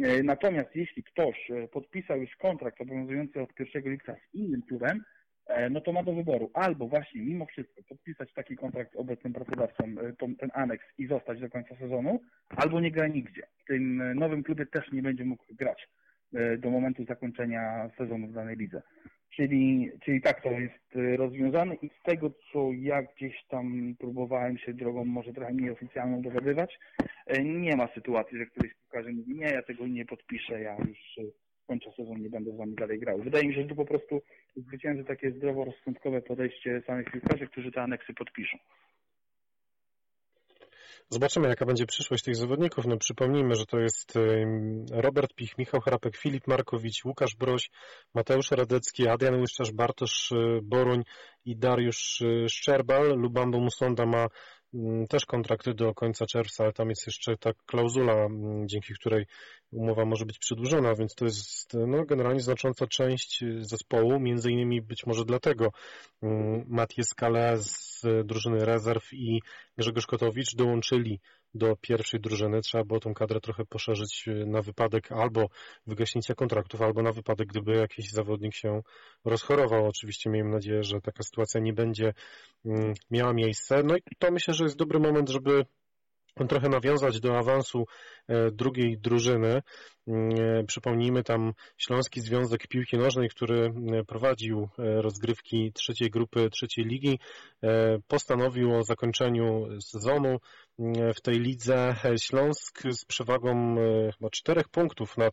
E, natomiast jeśli ktoś podpisał już kontrakt obowiązujący od 1 lipca z innym klubem, E, no to ma do wyboru albo właśnie mimo wszystko podpisać taki kontrakt z obecnym pracodawcą, e, ten aneks i zostać do końca sezonu, albo nie gra nigdzie. W tym e, nowym klubie też nie będzie mógł grać do momentu zakończenia sezonu w danej lidze. Czyli, czyli tak to jest rozwiązane i z tego, co ja gdzieś tam próbowałem się drogą może trochę nieoficjalną dowiadywać, nie ma sytuacji, że któryś z piłkarzy mówi, nie, ja tego nie podpiszę, ja już kończę sezon, nie będę z wami dalej grał. Wydaje mi się, że to po prostu zwycięży takie zdroworozsądkowe podejście samych piłkarzy, którzy te aneksy podpiszą. Zobaczymy, jaka będzie przyszłość tych zawodników. No, przypomnijmy, że to jest Robert Pich, Michał Hrapek, Filip Markowicz, Łukasz Broś, Mateusz Radecki, Adrian Łyszczarz, Bartosz y, Boruń i Dariusz y, Szczerbal. Lubambo Musonda ma też kontrakty do końca czerwca, ale tam jest jeszcze ta klauzula, mm, dzięki której umowa może być przedłużona, więc to jest no, generalnie znacząca część y, zespołu, między innymi być może dlatego mm, Matię Skale z drużyny rezerw i Grzegorz Kotowicz dołączyli do pierwszej drużyny. Trzeba było tą kadrę trochę poszerzyć y, na wypadek albo wygaśnięcia kontraktów, albo na wypadek, gdyby jakiś zawodnik się rozchorował. Oczywiście miejmy nadzieję, że taka sytuacja nie będzie mm, miała miejsce. No i to myślę, że jest dobry moment, żeby trochę nawiązać do awansu e, drugiej drużyny. Mm, e, przypomnijmy tam Śląski Związek Piłki Nożnej, który e, prowadził rozgrywki trzeciej grupy trzeciej ligi, postanowił o zakończeniu sezonu mm, w tej lidze Śląsk z przewagą chyba czterech punktów nad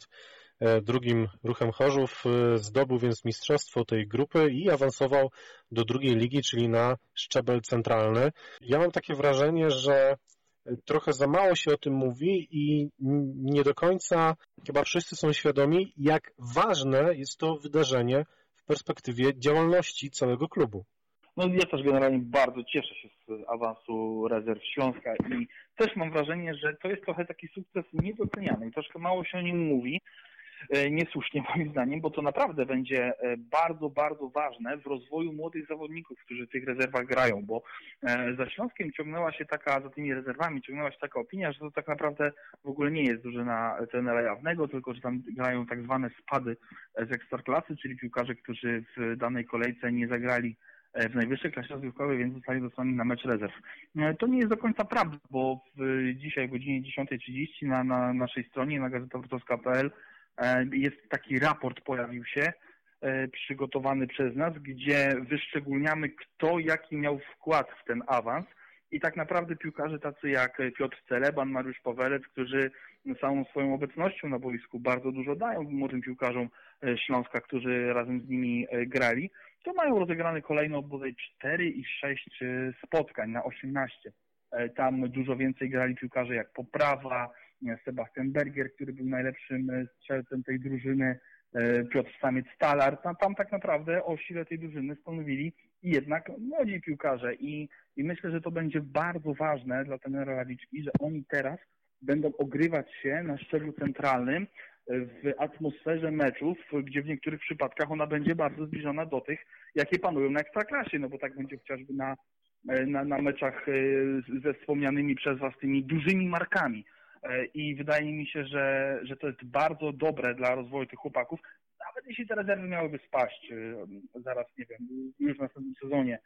drugim ruchem Chorzów zdobył więc mistrzostwo tej grupy i awansował do drugiej ligi, czyli na szczebel centralny. Ja mam takie wrażenie, że trochę za mało się o tym mówi i nie do końca chyba wszyscy są świadomi, jak ważne jest to wydarzenie w perspektywie działalności całego klubu. No ja też generalnie bardzo cieszę się z awansu rezerw Śląska i też mam wrażenie, że to jest trochę taki sukces niedoceniany. Troszkę mało się o nim mówi, E, niesłusznie moim zdaniem, bo to naprawdę będzie e, bardzo, bardzo ważne w rozwoju młodych zawodników, którzy w tych rezerwach grają, bo e, za Śląskiem ciągnęła się taka, za tymi rezerwami ciągnęła się taka opinia, że to tak naprawdę w ogóle nie jest drużyna trenera jawnego, tylko że tam grają tak zwane spady z ekstraklasy, czyli piłkarze, którzy w danej kolejce nie zagrali w najwyższej klasie rozgrywkowej, więc zostali wysłani na mecz rezerw. To nie jest do końca prawda, bo w, dzisiaj o godzinie 10.30 na, na naszej stronie na gazetawrocowska.pl E, jest taki raport pojawił się, e, przygotowany przez nas, gdzie wyszczególniamy, kto jaki miał wkład w ten awans. I tak naprawdę piłkarze tacy jak Piotr Celeban, Mariusz Pawelec, którzy samą swoją obecnością na boisku bardzo dużo dają młodym piłkarzom e, Śląska, którzy razem z nimi grali, to mają rozegrane kolejno bodaj 4 i 6 spotkań na 18. Tam dużo więcej grali piłkarze jak Poprawa, Sebastian Berger, który był najlepszym e, strzelcem tej drużyny, e, Piotr Samiec Stalar. Tam, tam tak naprawdę o sile tej drużyny stanowili jednak młodzi piłkarze i, i myślę, że to będzie bardzo ważne dla tenera Rawiczki, że oni teraz będą ogrywać się na szczeblu centralnym w atmosferze meczów, gdzie w niektórych przypadkach ona będzie bardzo zbliżona do tych, jakie panują na Ekstraklasie, no bo tak będzie chociażby na, e, na, na meczach ze wspomnianymi przez Was tymi dużymi markami. E, i wydaje mi się, że, że to jest bardzo dobre dla rozwoju tych chłopaków. Nawet jeśli te rezerwy miałyby spaść e, zaraz, nie wiem, już w następnym sezonie,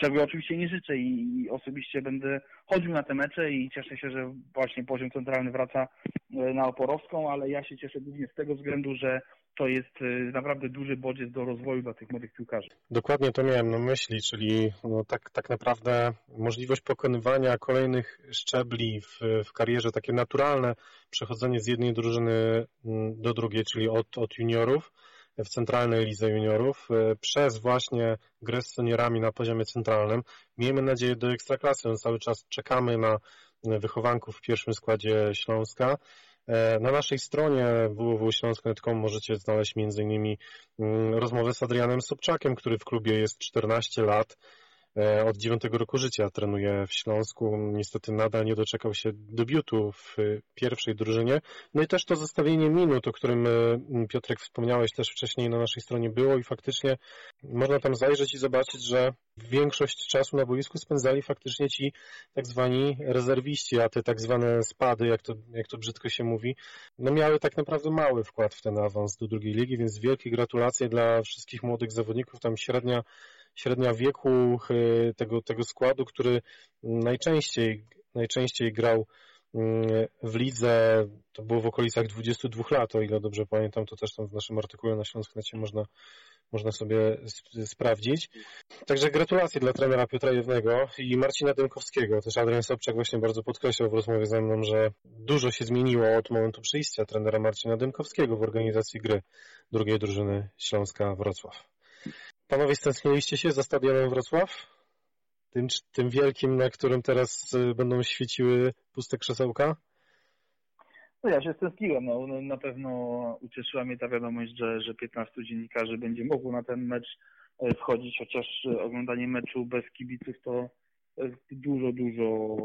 czego oczywiście nie życzę i osobiście będę chodził na te mecze i cieszę się, że właśnie poziom centralny wraca e, na Oporowską, ale ja się cieszę głównie z tego względu, że to jest y, naprawdę duży bodziec do rozwoju dla tych młodych piłkarzy. Dokładnie to miałem na myśli, czyli no tak, tak naprawdę możliwość pokonywania kolejnych szczebli w, w karierze, takie naturalne przechodzenie z jednej drużyny mm, do drugiej, czyli od, od juniorów w centralnej lidze juniorów y, przez właśnie grę z seniorami na poziomie centralnym. Miejmy nadzieję do ekstraklasy. Cały czas czekamy na wychowanków w pierwszym składzie Śląska. E, na naszej stronie www.śląsk.com możecie znaleźć m.in. Mm, rozmowę z Adrianem Sobczakiem, który w klubie jest 14 lat. E, od 9 roku życia trenuje w Śląsku. Niestety nadal nie doczekał się debiutu w pierwszej drużynie. No i też to zestawienie minut, o którym e, Piotrek wspomniałeś też wcześniej na naszej stronie było i faktycznie można tam zajrzeć i zobaczyć, że większość czasu na boisku spędzali faktycznie ci tak zwani rezerwiści, a te tak zwane spady, jak to, jak to brzydko się mówi, no miały tak naprawdę mały wkład w ten awans do drugiej ligi, więc wielkie gratulacje dla wszystkich młodych zawodników. Tam średnia średnia wieku e, tego, tego składu, który najczęściej, najczęściej grał mm, w lidze, to było w okolicach 22 lat, o ile dobrze pamiętam, to też tam w naszym artykule na Śląsknecie można, można sobie sprawdzić. Także gratulacje dla trenera Piotra Jewnego i Marcina Dymkowskiego. Też Adrian Sobczak właśnie bardzo podkreślał w rozmowie ze mną, że dużo się zmieniło od momentu przyjścia trenera Marcina Dymkowskiego w organizacji gry drugiej drużyny Śląska Wrocław. Panowie, stęskniliście się za stadionem Wrocław? Tym, tym wielkim, na którym teraz y, będą świeciły puste krzesełka? No ja się stęskniłem. No, no, na pewno ucieszyła mnie ta wiadomość, że, że 15 dziennikarzy będzie mogło na ten mecz e, wchodzić, chociaż oglądanie meczu bez kibiców to jest dużo, dużo,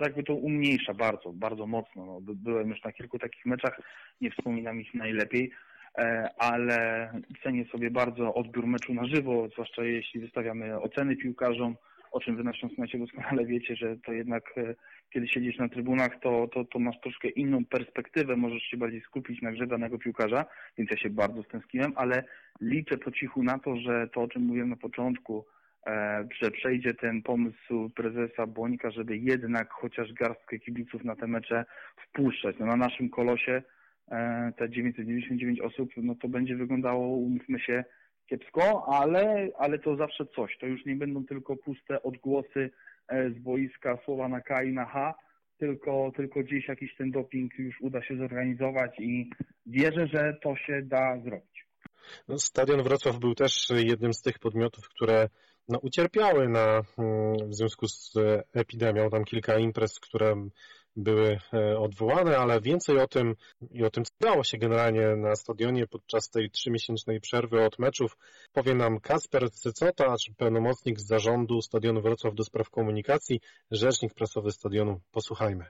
jakby to umniejsza bardzo, bardzo mocno. No, byłem już na kilku takich meczach, nie wspominam ich najlepiej. E, ale cenię sobie bardzo odbiór meczu na żywo, zwłaszcza jeśli wystawiamy oceny piłkarzom, o czym wy na Śląsku doskonale wiecie, że to jednak e, kiedy siedzisz na trybunach, to, to, to masz troszkę inną perspektywę, możesz się bardziej skupić na grze danego piłkarza, więc ja się bardzo stęskniłem, ale liczę po cichu na to, że to, o czym mówiłem na początku, e, że przejdzie ten pomysł prezesa Błonika, żeby jednak chociaż garstkę kibiców na te mecze wpuszczać. No na naszym kolosie te 999 osób, no to będzie wyglądało, umówmy się, kiepsko, ale, ale to zawsze coś. To już nie będą tylko puste odgłosy e, z boiska, słowa na K i na H, tylko, tylko gdzieś jakiś ten doping już uda się zorganizować i wierzę, że to się da zrobić. No, Stadion Wrocław był też jednym z tych podmiotów, które no, ucierpiały na, mm, w związku z epidemią. Tam kilka imprez, które były e, odwołane, ale więcej o tym i o tym, co działo się generalnie na stadionie podczas tej trzymiesięcznej przerwy od meczów, powie nam Kasper Cycota, pełnomocnik z zarządu Stadionu Wrocław do spraw komunikacji, rzecznik prasowy stadionu. Posłuchajmy.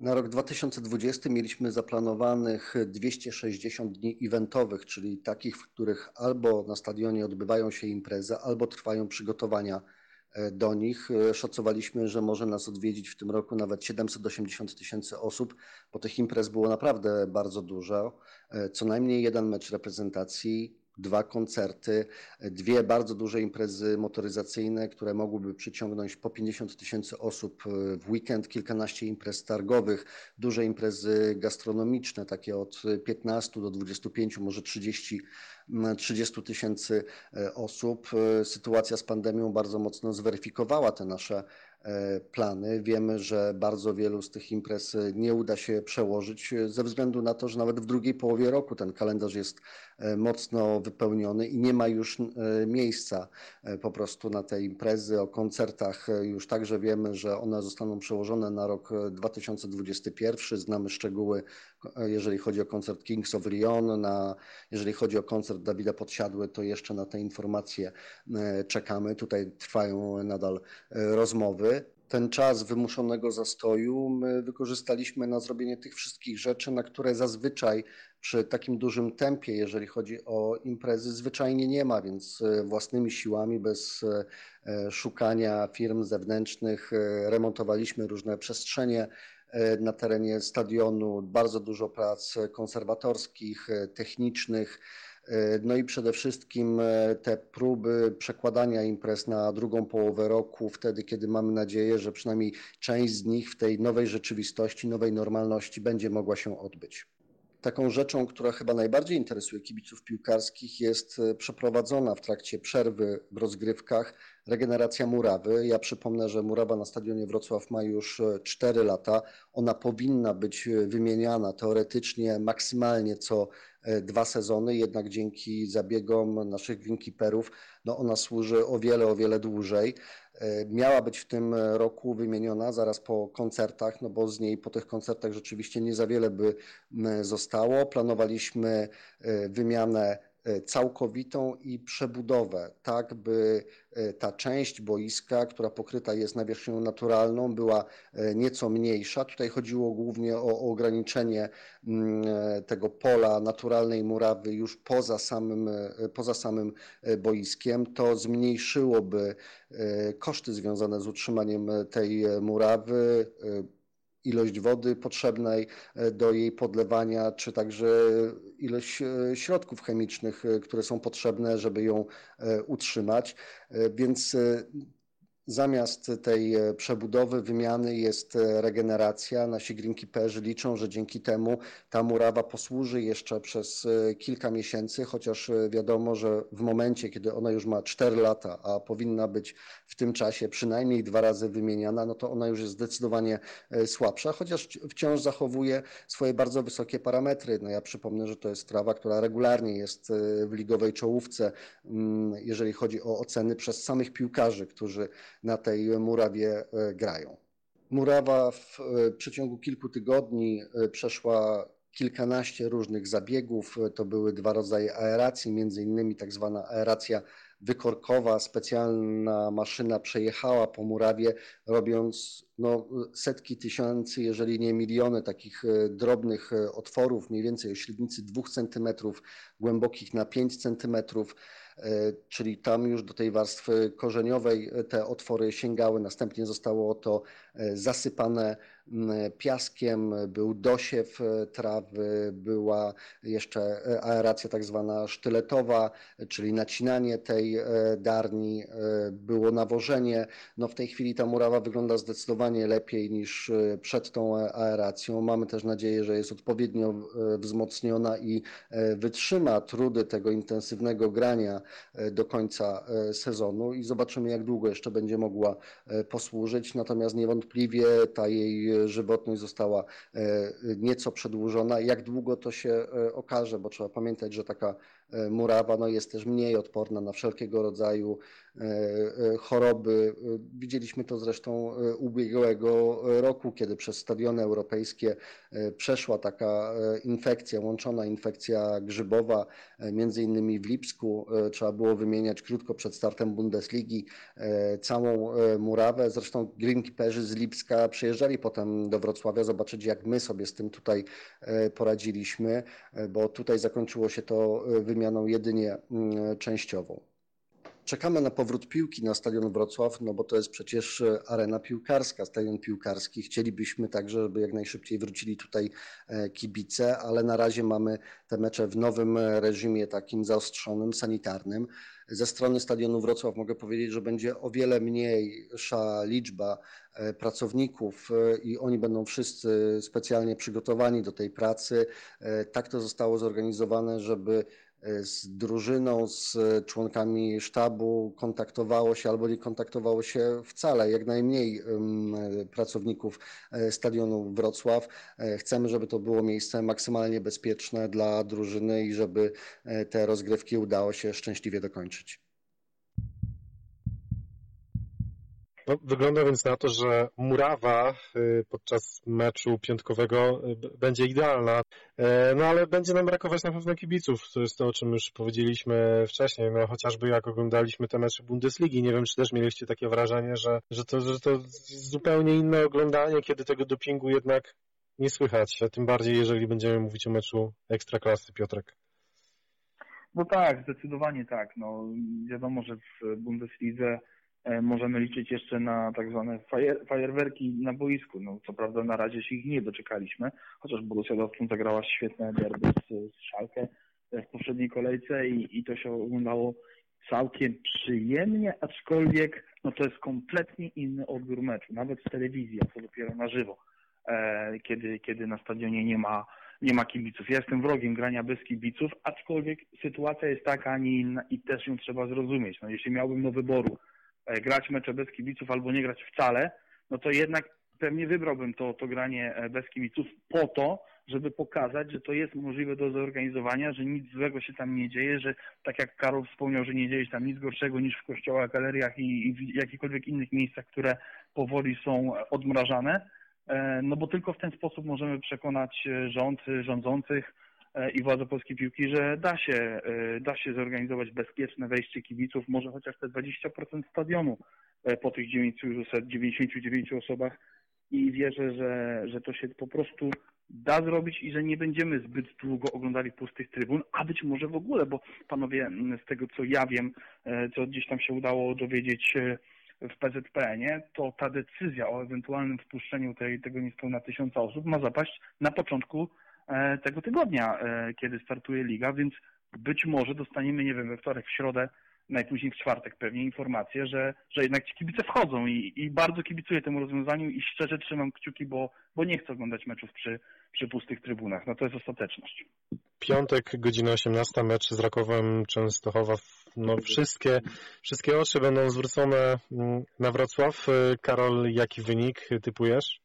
Na rok 2020 mieliśmy zaplanowanych 260 dni eventowych, czyli takich, w których albo na stadionie odbywają się imprezy, albo trwają przygotowania do nich. E, szacowaliśmy, że może nas odwiedzić w tym roku nawet 780 tysięcy osób, bo tych imprez było naprawdę bardzo dużo. E, co najmniej jeden mecz reprezentacji, dwa koncerty, dwie bardzo duże imprezy motoryzacyjne, które mogłyby przyciągnąć po 50 tysięcy osób w weekend, kilkanaście imprez targowych, duże imprezy gastronomiczne, takie od 15 do 25, może 30 30 tysięcy osób. Sytuacja z pandemią bardzo mocno zweryfikowała te nasze E, plany. Wiemy, że bardzo wielu z tych imprez e, nie uda się przełożyć e, ze względu na to, że nawet w drugiej połowie roku ten kalendarz jest mocno wypełniony i nie ma już miejsca po prostu na te imprezy. O koncertach już także wiemy, że one zostaną przełożone na rok 2021. Znamy szczegóły, jeżeli chodzi o koncert Kings of Leon, na, jeżeli chodzi o koncert Dawida Podsiadły, to jeszcze na te informacje czekamy. Tutaj trwają nadal rozmowy ten czas wymuszonego zastoju my wykorzystaliśmy na zrobienie tych wszystkich rzeczy, na które zazwyczaj przy takim dużym tempie, jeżeli chodzi o imprezy, zwyczajnie nie ma, więc e, własnymi siłami, bez e, szukania firm zewnętrznych, e, remontowaliśmy różne przestrzenie na terenie stadionu, bardzo dużo prac konserwatorskich, technicznych. E, no i przede wszystkim e, te próby przekładania imprez na drugą połowę roku, wtedy kiedy mamy nadzieję, że przynajmniej część z nich w tej nowej rzeczywistości, nowej normalności będzie mogła się odbyć. Taką rzeczą, która chyba najbardziej interesuje kibiców piłkarskich, jest e, przeprowadzona w trakcie przerwy w rozgrywkach regeneracja murawy. Ja przypomnę, że murawa na stadionie Wrocław ma już 4 lata. Ona powinna być wymieniana teoretycznie maksymalnie co E, dwa sezony, jednak dzięki zabiegom naszych greenkeeperów no ona służy o wiele, o wiele dłużej. E, miała być w tym roku wymieniona zaraz po koncertach, no bo z niej po tych koncertach rzeczywiście nie za wiele by zostało. Planowaliśmy e, wymianę E, całkowitą i przebudowę, tak by e, ta część boiska, która pokryta jest nawierzchnią naturalną, była e, nieco mniejsza. Tutaj chodziło głównie o, ograniczenie mm, tego pola naturalnej murawy już poza samym, poza samym boiskiem. To zmniejszyłoby koszty związane z utrzymaniem tej murawy ilość wody potrzebnej e, do jej podlewania, czy także ilość e, środków chemicznych, e, które są potrzebne, żeby ją utrzymać. Więc Zamiast tej e, przebudowy, wymiany jest e, regeneracja. Nasi greenkeeperzy liczą, że dzięki temu ta murawa posłuży jeszcze przez e, kilka miesięcy, chociaż wiadomo, że w momencie, kiedy ona już ma 4 lata, a powinna być w tym czasie przynajmniej dwa razy wymieniana, no to ona już jest zdecydowanie słabsza, chociaż wciąż zachowuje swoje bardzo wysokie parametry. No ja przypomnę, że to jest trawa, która regularnie jest w ligowej czołówce, mm, jeżeli chodzi o oceny przez samych piłkarzy, którzy na tej murawie e, grają. Murawa w e, przeciągu kilku tygodni e, przeszła kilkanaście różnych zabiegów. To były dwa rodzaje aeracji, między innymi tak zwana aeracja wykorkowa. Specjalna maszyna przejechała po murawie, robiąc no, setki tysięcy, jeżeli nie miliony takich drobnych otworów, mniej więcej o średnicy 2 cm, głębokich na 5 cm. Czyli tam już do tej warstwy korzeniowej te otwory sięgały, następnie zostało to zasypane piaskiem, był dosiew trawy, była jeszcze aeracja tak zwana sztyletowa, czyli nacinanie tej darni, było nawożenie. No w tej chwili ta murawa wygląda zdecydowanie lepiej niż przed tą aeracją. Mamy też nadzieję, że jest odpowiednio wzmocniona i wytrzyma trudy tego intensywnego grania do końca sezonu i zobaczymy jak długo jeszcze będzie mogła posłużyć. Natomiast niewątpliwie ta jej żywotność została e, nieco przedłużona. Jak długo to się e, okaże, bo trzeba pamiętać, że taka e, murawa no, jest też mniej odporna na wszelkiego rodzaju choroby. Widzieliśmy to zresztą ubiegłego roku, kiedy przez stadiony europejskie przeszła taka infekcja, łączona infekcja grzybowa, między innymi w Lipsku. Trzeba było wymieniać krótko przed startem Bundesligi całą murawę. Zresztą greenkeeperzy z Lipska przyjeżdżali potem do Wrocławia zobaczyć, jak my sobie z tym tutaj e, poradziliśmy, e, bo tutaj zakończyło się to e, wymianą jedynie mm, częściową. Czekamy na powrót piłki na Stadion Wrocław, no bo to jest przecież arena piłkarska, stadion piłkarski. Chcielibyśmy także, żeby jak najszybciej wrócili tutaj kibice, ale na razie mamy te mecze w nowym reżimie takim zaostrzonym, sanitarnym. Ze strony Stadionu Wrocław mogę powiedzieć, że będzie o wiele mniejsza liczba e, pracowników e, i oni będą wszyscy specjalnie przygotowani do tej pracy. E, tak to zostało zorganizowane, żeby z drużyną, z członkami sztabu kontaktowało się albo nie kontaktowało się wcale, jak najmniej pracowników e, stadionu Wrocław. E, chcemy, żeby to było miejsce maksymalnie bezpieczne dla drużyny i żeby e, te rozgrywki udało się szczęśliwie dokończyć. No, wygląda więc na to, że murawa y, podczas meczu piątkowego y, będzie idealna, e, no ale będzie nam brakować na pewno kibiców. To jest to, o czym już powiedzieliśmy wcześniej, no chociażby jak oglądaliśmy te mecze Bundesligi. Nie wiem, czy też mieliście takie wrażenie, że, że, to, że to zupełnie inne oglądanie, kiedy tego dopingu jednak nie słychać, a tym bardziej jeżeli będziemy mówić o meczu Ekstraklasy, Piotrek. No tak, zdecydowanie tak. No, wiadomo, że w Bundeslidze możemy liczyć jeszcze na tak zwane fajerwerki na boisku. No, co prawda na razie się ich nie doczekaliśmy, chociaż Borussia Dortmund zagrała świetne derby z, z Schalke w poprzedniej kolejce i, i to się oglądało całkiem przyjemnie, aczkolwiek no to jest kompletnie inny odbiór meczu, nawet z telewizji, a co dopiero na żywo, e, kiedy, kiedy na stadionie nie ma, nie ma kibiców. Ja jestem wrogiem grania bez kibiców, aczkolwiek sytuacja jest taka, a nie inna i też ją trzeba zrozumieć. No, jeśli miałbym do wyboru E, grać mecze bez kibiców albo nie grać wcale, no to jednak pewnie wybrałbym to, to granie e, bez kibiców po to, żeby pokazać, że to jest możliwe do zorganizowania, że nic złego się tam nie dzieje, że tak jak Karol wspomniał, że nie dzieje się tam nic gorszego niż w kościołach, galeriach i, i w jakichkolwiek innych miejscach, które powoli są odmrażane, e, no bo tylko w ten sposób możemy przekonać rząd, rządzących, E, i władze polskiej piłki, że da się, e, da się zorganizować bezpieczne wejście kibiców, może chociaż te 20% stadionu e, po tych 999 osobach i wierzę, że, że to się po prostu da zrobić i że nie będziemy zbyt długo oglądali pustych trybun, a być może w ogóle, bo panowie, z tego co ja wiem, co gdzieś tam się udało dowiedzieć w PZPN-ie, to ta decyzja o ewentualnym wpuszczeniu tej, tego niespełna tysiąca osób ma zapaść na początku E, tego tygodnia, e, kiedy startuje liga, więc być może dostaniemy, nie wiem, we wtorek, w środę, najpóźniej w czwartek pewnie informację, że, że jednak ci kibice wchodzą i, i bardzo kibicuję temu rozwiązaniu i szczerze trzymam kciuki, bo, bo nie chcę oglądać meczów przy, przy pustych trybunach. No to jest ostateczność. Piątek, godzina 18, mecz z Rakowem Częstochowa. No wszystkie, wszystkie oczy będą zwrócone mm, na Wrocław. Karol, jaki wynik typujesz?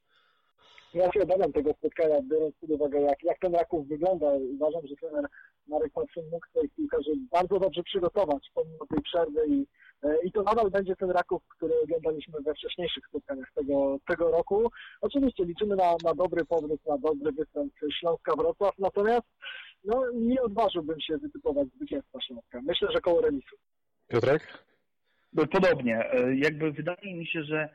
Ja się obawiam tego spotkania, biorąc pod uwagę, jak, jak ten Raków wygląda. Uważam, że trener Marek Patrzyn mógł swoich piłkarzy bardzo dobrze przygotować pomimo tej przerwy i, e, i to nadal będzie ten Raków, który oglądaliśmy we wcześniejszych spotkaniach tego, tego roku. Oczywiście liczymy na, na dobry powrót, na dobry występ Śląska Wrocław, natomiast no, nie odważyłbym się wytypować zwycięstwa Śląska. Myślę, że koło remisu. Piotrek? Podobnie. E, jakby wydaje mi się, że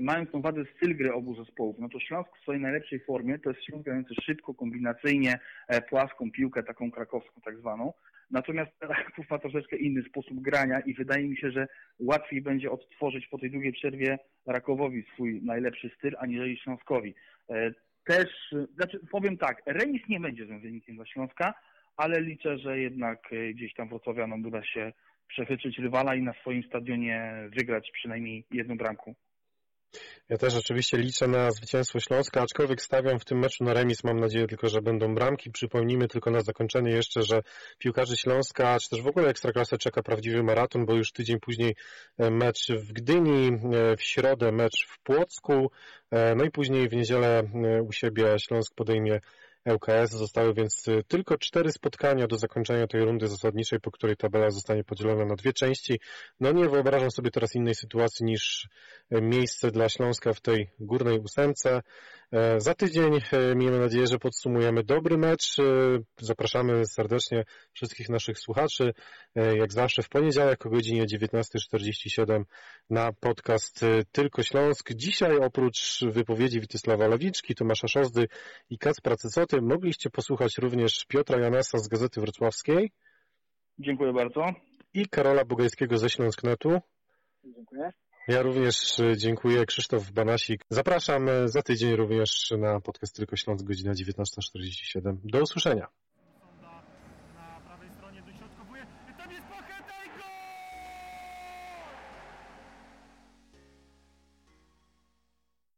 mając na uwadze styl gry obu zespołów, no to Śląsk w swojej najlepszej formie to jest Śląsk grający szybko, kombinacyjnie, e, płaską piłkę, taką krakowską tak zwaną. Natomiast Raków ma troszeczkę inny sposób grania i wydaje mi się, że łatwiej będzie odtworzyć po tej długiej przerwie Rakowowi swój najlepszy styl, aniżeli Śląskowi. E, też, znaczy powiem tak, remis nie będzie złym wynikiem dla Śląska, ale liczę, że jednak e, gdzieś tam wrocławianom uda się przechyczyć rywala i na swoim stadionie wygrać przynajmniej jedną bramką. Ja też oczywiście liczę na zwycięstwo Śląska, aczkolwiek stawiam w tym meczu na remis. Mam nadzieję tylko, że będą bramki. Przypomnijmy tylko na zakończenie jeszcze, że piłkarzy Śląska, czy też w ogóle Ekstraklasę czeka prawdziwy maraton, bo już tydzień później e, mecz w Gdyni, e, w środę mecz w Płocku, e, no i później w niedzielę u siebie Śląsk podejmie ŁKS. Zostały więc y, tylko cztery spotkania do zakończenia tej rundy zasadniczej, po której tabela zostanie podzielona na dwie części. No nie wyobrażam sobie teraz innej sytuacji niż y, miejsce dla Śląska w tej górnej ósemce. E, za tydzień e, miejmy nadzieję, że podsumujemy dobry mecz. E, zapraszamy serdecznie wszystkich naszych słuchaczy, jak zawsze w poniedziałek o godzinie 19.47 na podcast Tylko Śląsk. Dzisiaj oprócz wypowiedzi Witysława Lawiczki, Tomasza Szozdy i Kacpra Cecoty mogliście posłuchać również Piotra Janasa z Gazety Wrocławskiej. Dziękuję bardzo. I Karola Bugajskiego ze Śląsknetu. Dziękuję. Ja również e, dziękuję. Krzysztof Banasik. Zapraszam e, za tydzień również na podcast Tylko Śląsk, godzina 19.47. Do usłyszenia.